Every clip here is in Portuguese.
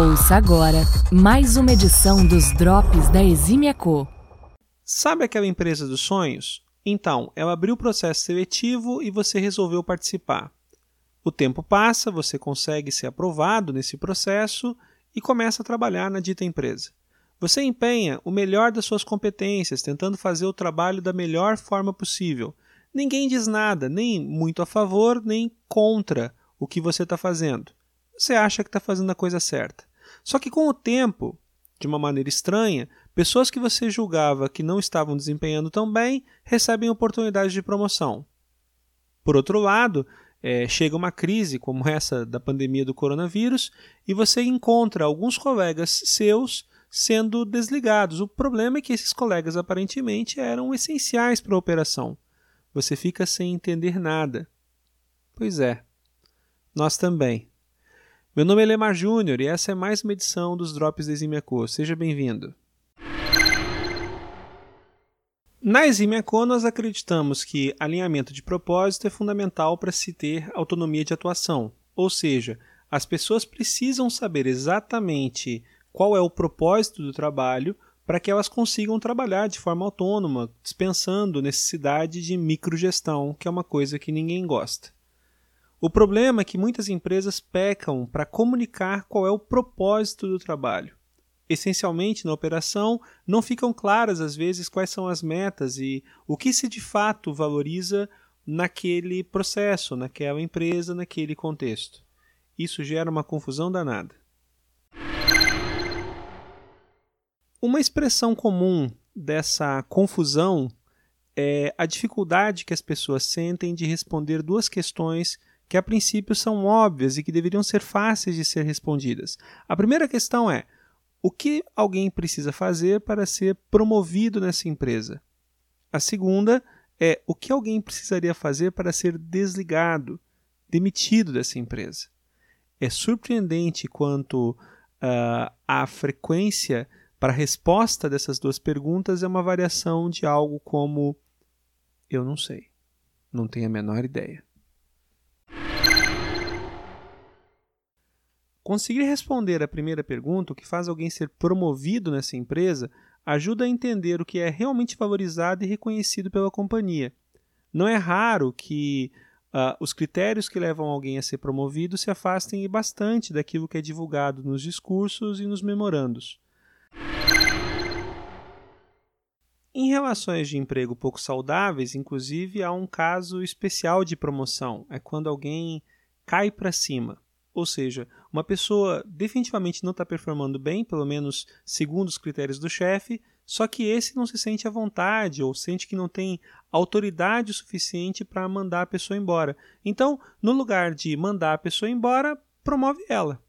Ouça agora mais uma edição dos Drops da Exímia Co. Sabe aquela empresa dos sonhos? Então, ela abriu o processo seletivo e você resolveu participar. O tempo passa, você consegue ser aprovado nesse processo e começa a trabalhar na dita empresa. Você empenha o melhor das suas competências, tentando fazer o trabalho da melhor forma possível. Ninguém diz nada, nem muito a favor, nem contra o que você está fazendo. Você acha que está fazendo a coisa certa. Só que com o tempo, de uma maneira estranha, pessoas que você julgava que não estavam desempenhando tão bem recebem oportunidades de promoção. Por outro lado, é, chega uma crise como essa da pandemia do coronavírus e você encontra alguns colegas seus sendo desligados. O problema é que esses colegas aparentemente eram essenciais para a operação. Você fica sem entender nada. Pois é, nós também. Meu nome é Lemar Júnior e essa é mais uma edição dos Drops da Eximia Co. Seja bem-vindo. Na Eximia Co, nós acreditamos que alinhamento de propósito é fundamental para se ter autonomia de atuação, ou seja, as pessoas precisam saber exatamente qual é o propósito do trabalho para que elas consigam trabalhar de forma autônoma, dispensando necessidade de microgestão, que é uma coisa que ninguém gosta. O problema é que muitas empresas pecam para comunicar qual é o propósito do trabalho. Essencialmente, na operação, não ficam claras às vezes quais são as metas e o que se de fato valoriza naquele processo, naquela empresa, naquele contexto. Isso gera uma confusão danada. Uma expressão comum dessa confusão é a dificuldade que as pessoas sentem de responder duas questões que a princípio são óbvias e que deveriam ser fáceis de ser respondidas. A primeira questão é: o que alguém precisa fazer para ser promovido nessa empresa? A segunda é: o que alguém precisaria fazer para ser desligado, demitido dessa empresa? É surpreendente quanto uh, a frequência para a resposta dessas duas perguntas é uma variação de algo como: eu não sei, não tenho a menor ideia. Conseguir responder a primeira pergunta, o que faz alguém ser promovido nessa empresa, ajuda a entender o que é realmente valorizado e reconhecido pela companhia. Não é raro que uh, os critérios que levam alguém a ser promovido se afastem bastante daquilo que é divulgado nos discursos e nos memorandos. Em relações de emprego pouco saudáveis, inclusive, há um caso especial de promoção: é quando alguém cai para cima. Ou seja, uma pessoa definitivamente não está performando bem, pelo menos segundo os critérios do chefe, só que esse não se sente à vontade ou sente que não tem autoridade suficiente para mandar a pessoa embora. Então, no lugar de mandar a pessoa embora, promove ela.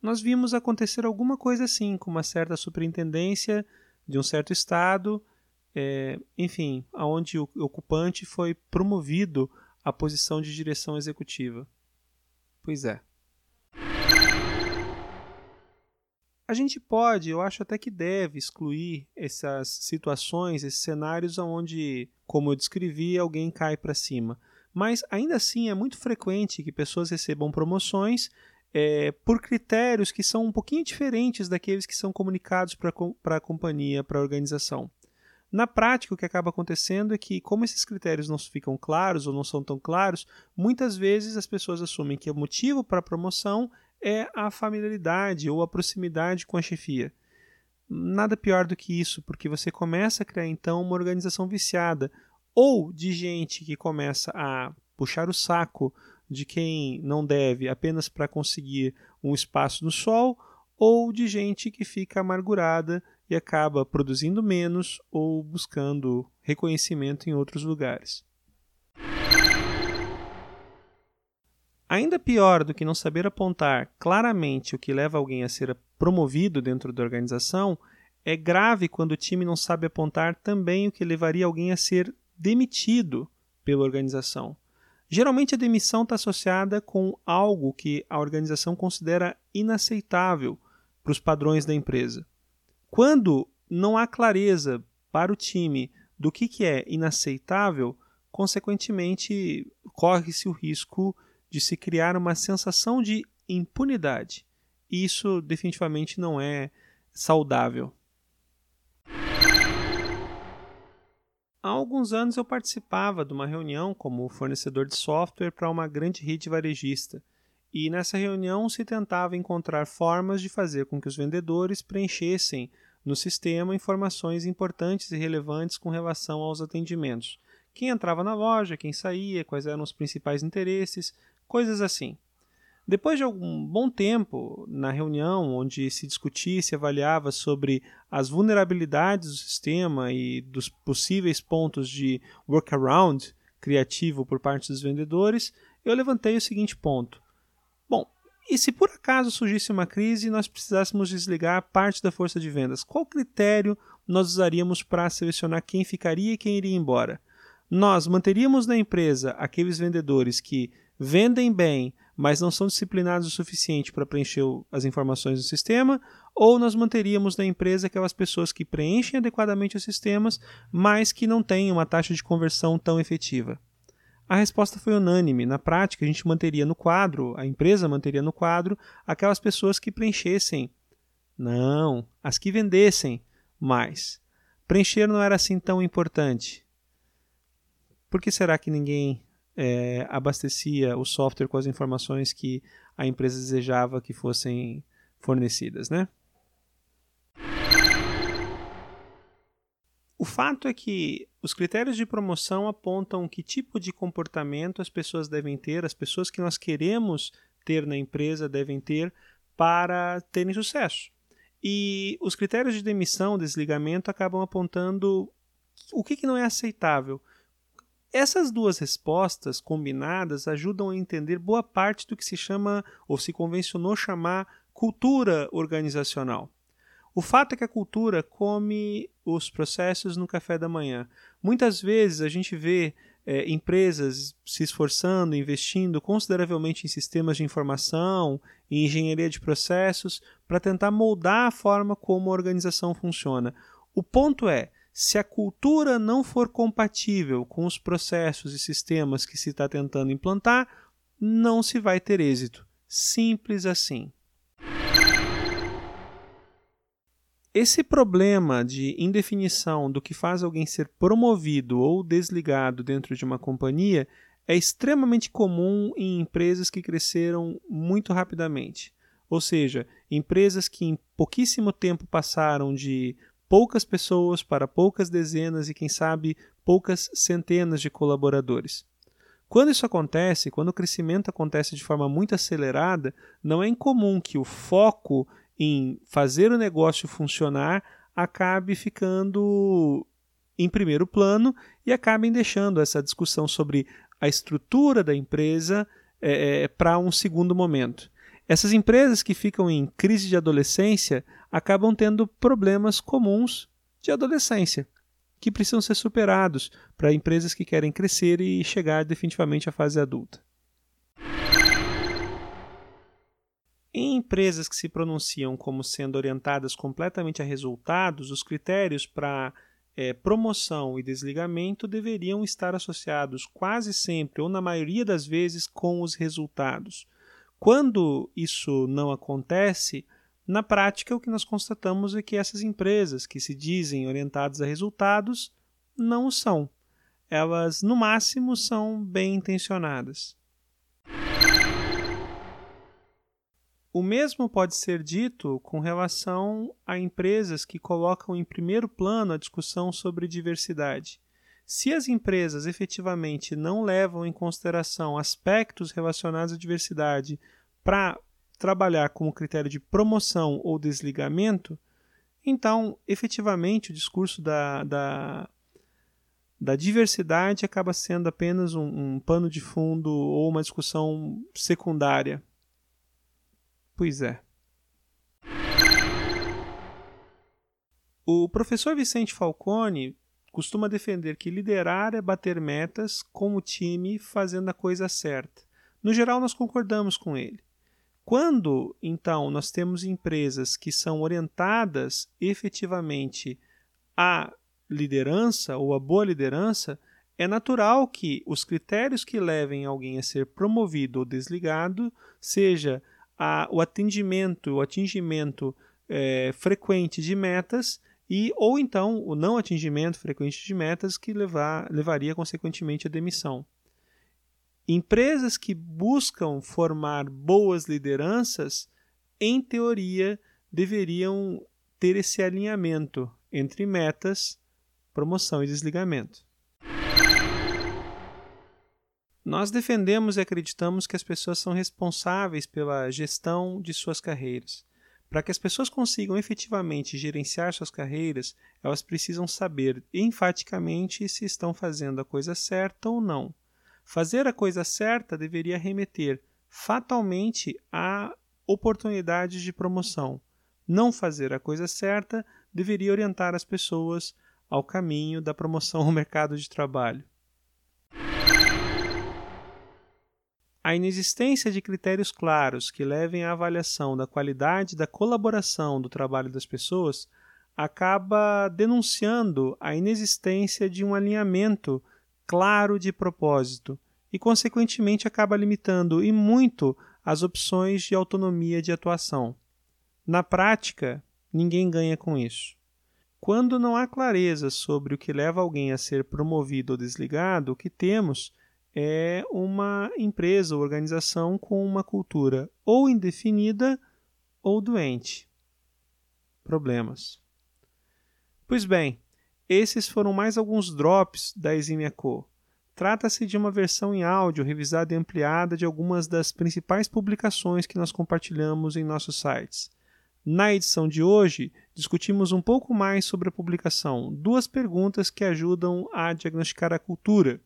Nós vimos acontecer alguma coisa assim, com uma certa superintendência de um certo estado, é, enfim, aonde o ocupante foi promovido à posição de direção executiva. Pois é. A gente pode, eu acho até que deve excluir essas situações, esses cenários onde, como eu descrevi, alguém cai para cima. Mas ainda assim é muito frequente que pessoas recebam promoções é, por critérios que são um pouquinho diferentes daqueles que são comunicados para a companhia, para a organização. Na prática, o que acaba acontecendo é que, como esses critérios não ficam claros ou não são tão claros, muitas vezes as pessoas assumem que o motivo para a promoção é a familiaridade ou a proximidade com a chefia. Nada pior do que isso, porque você começa a criar então uma organização viciada, ou de gente que começa a puxar o saco de quem não deve apenas para conseguir um espaço no sol, ou de gente que fica amargurada e acaba produzindo menos ou buscando reconhecimento em outros lugares. Ainda pior do que não saber apontar claramente o que leva alguém a ser promovido dentro da organização, é grave quando o time não sabe apontar também o que levaria alguém a ser demitido pela organização. Geralmente a demissão está associada com algo que a organização considera inaceitável para os padrões da empresa. Quando não há clareza para o time do que, que é inaceitável, consequentemente corre-se o risco de se criar uma sensação de impunidade. e isso definitivamente não é saudável. Há alguns anos eu participava de uma reunião como fornecedor de software para uma grande rede varejista, e nessa reunião se tentava encontrar formas de fazer com que os vendedores preenchessem no sistema informações importantes e relevantes com relação aos atendimentos. Quem entrava na loja, quem saía, quais eram os principais interesses, coisas assim. Depois de algum bom tempo na reunião, onde se discutia e se avaliava sobre as vulnerabilidades do sistema e dos possíveis pontos de workaround criativo por parte dos vendedores, eu levantei o seguinte ponto. Bom, e se por acaso surgisse uma crise e nós precisássemos desligar parte da força de vendas, qual critério nós usaríamos para selecionar quem ficaria e quem iria embora? Nós manteríamos na empresa aqueles vendedores que vendem bem, mas não são disciplinados o suficiente para preencher as informações do sistema, ou nós manteríamos na empresa aquelas pessoas que preenchem adequadamente os sistemas, mas que não têm uma taxa de conversão tão efetiva. A resposta foi unânime. Na prática, a gente manteria no quadro, a empresa manteria no quadro aquelas pessoas que preenchessem. Não, as que vendessem mais. Preencher não era assim tão importante. Por que será que ninguém é, abastecia o software com as informações que a empresa desejava que fossem fornecidas, né? O fato é que os critérios de promoção apontam que tipo de comportamento as pessoas devem ter, as pessoas que nós queremos ter na empresa devem ter para terem sucesso. E os critérios de demissão, desligamento, acabam apontando o que, que não é aceitável. Essas duas respostas combinadas ajudam a entender boa parte do que se chama ou se convencionou chamar cultura organizacional. O fato é que a cultura come os processos no café da manhã. Muitas vezes a gente vê é, empresas se esforçando, investindo consideravelmente em sistemas de informação, em engenharia de processos, para tentar moldar a forma como a organização funciona. O ponto é, se a cultura não for compatível com os processos e sistemas que se está tentando implantar, não se vai ter êxito. Simples assim. Esse problema de indefinição do que faz alguém ser promovido ou desligado dentro de uma companhia é extremamente comum em empresas que cresceram muito rapidamente. Ou seja, empresas que em pouquíssimo tempo passaram de poucas pessoas para poucas dezenas e, quem sabe, poucas centenas de colaboradores. Quando isso acontece, quando o crescimento acontece de forma muito acelerada, não é incomum que o foco em fazer o negócio funcionar acabe ficando em primeiro plano e acabem deixando essa discussão sobre a estrutura da empresa é, para um segundo momento. Essas empresas que ficam em crise de adolescência acabam tendo problemas comuns de adolescência, que precisam ser superados para empresas que querem crescer e chegar definitivamente à fase adulta. Em empresas que se pronunciam como sendo orientadas completamente a resultados, os critérios para é, promoção e desligamento deveriam estar associados quase sempre, ou na maioria das vezes, com os resultados. Quando isso não acontece, na prática o que nós constatamos é que essas empresas que se dizem orientadas a resultados não o são. Elas, no máximo, são bem intencionadas. O mesmo pode ser dito com relação a empresas que colocam em primeiro plano a discussão sobre diversidade. Se as empresas efetivamente não levam em consideração aspectos relacionados à diversidade para trabalhar como critério de promoção ou desligamento, então efetivamente o discurso da, da, da diversidade acaba sendo apenas um, um pano de fundo ou uma discussão secundária. Pois é. O professor Vicente Falcone costuma defender que liderar é bater metas com o time fazendo a coisa certa. No geral, nós concordamos com ele. Quando, então, nós temos empresas que são orientadas efetivamente à liderança ou à boa liderança, é natural que os critérios que levem alguém a ser promovido ou desligado seja a, o atendimento, o atingimento é, frequente de metas e ou então o não atingimento frequente de metas que levar, levaria consequentemente à demissão. Empresas que buscam formar boas lideranças, em teoria, deveriam ter esse alinhamento entre metas, promoção e desligamento. Nós defendemos e acreditamos que as pessoas são responsáveis pela gestão de suas carreiras. Para que as pessoas consigam efetivamente gerenciar suas carreiras, elas precisam saber enfaticamente se estão fazendo a coisa certa ou não. Fazer a coisa certa deveria remeter fatalmente a oportunidades de promoção. Não fazer a coisa certa deveria orientar as pessoas ao caminho da promoção no mercado de trabalho. A inexistência de critérios claros que levem à avaliação da qualidade da colaboração do trabalho das pessoas acaba denunciando a inexistência de um alinhamento claro de propósito e, consequentemente, acaba limitando e muito as opções de autonomia de atuação. Na prática, ninguém ganha com isso. Quando não há clareza sobre o que leva alguém a ser promovido ou desligado, o que temos é uma empresa ou organização com uma cultura ou indefinida ou doente. Problemas. Pois bem, esses foram mais alguns drops da Eximia. Trata-se de uma versão em áudio revisada e ampliada de algumas das principais publicações que nós compartilhamos em nossos sites. Na edição de hoje, discutimos um pouco mais sobre a publicação, duas perguntas que ajudam a diagnosticar a cultura.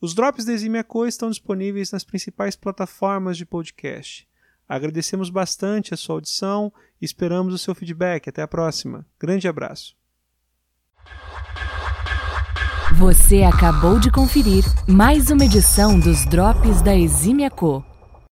Os drops da Eximia estão disponíveis nas principais plataformas de podcast. Agradecemos bastante a sua audição e esperamos o seu feedback. Até a próxima. Grande abraço. Você acabou de conferir mais uma edição dos Drops da Eximia Co.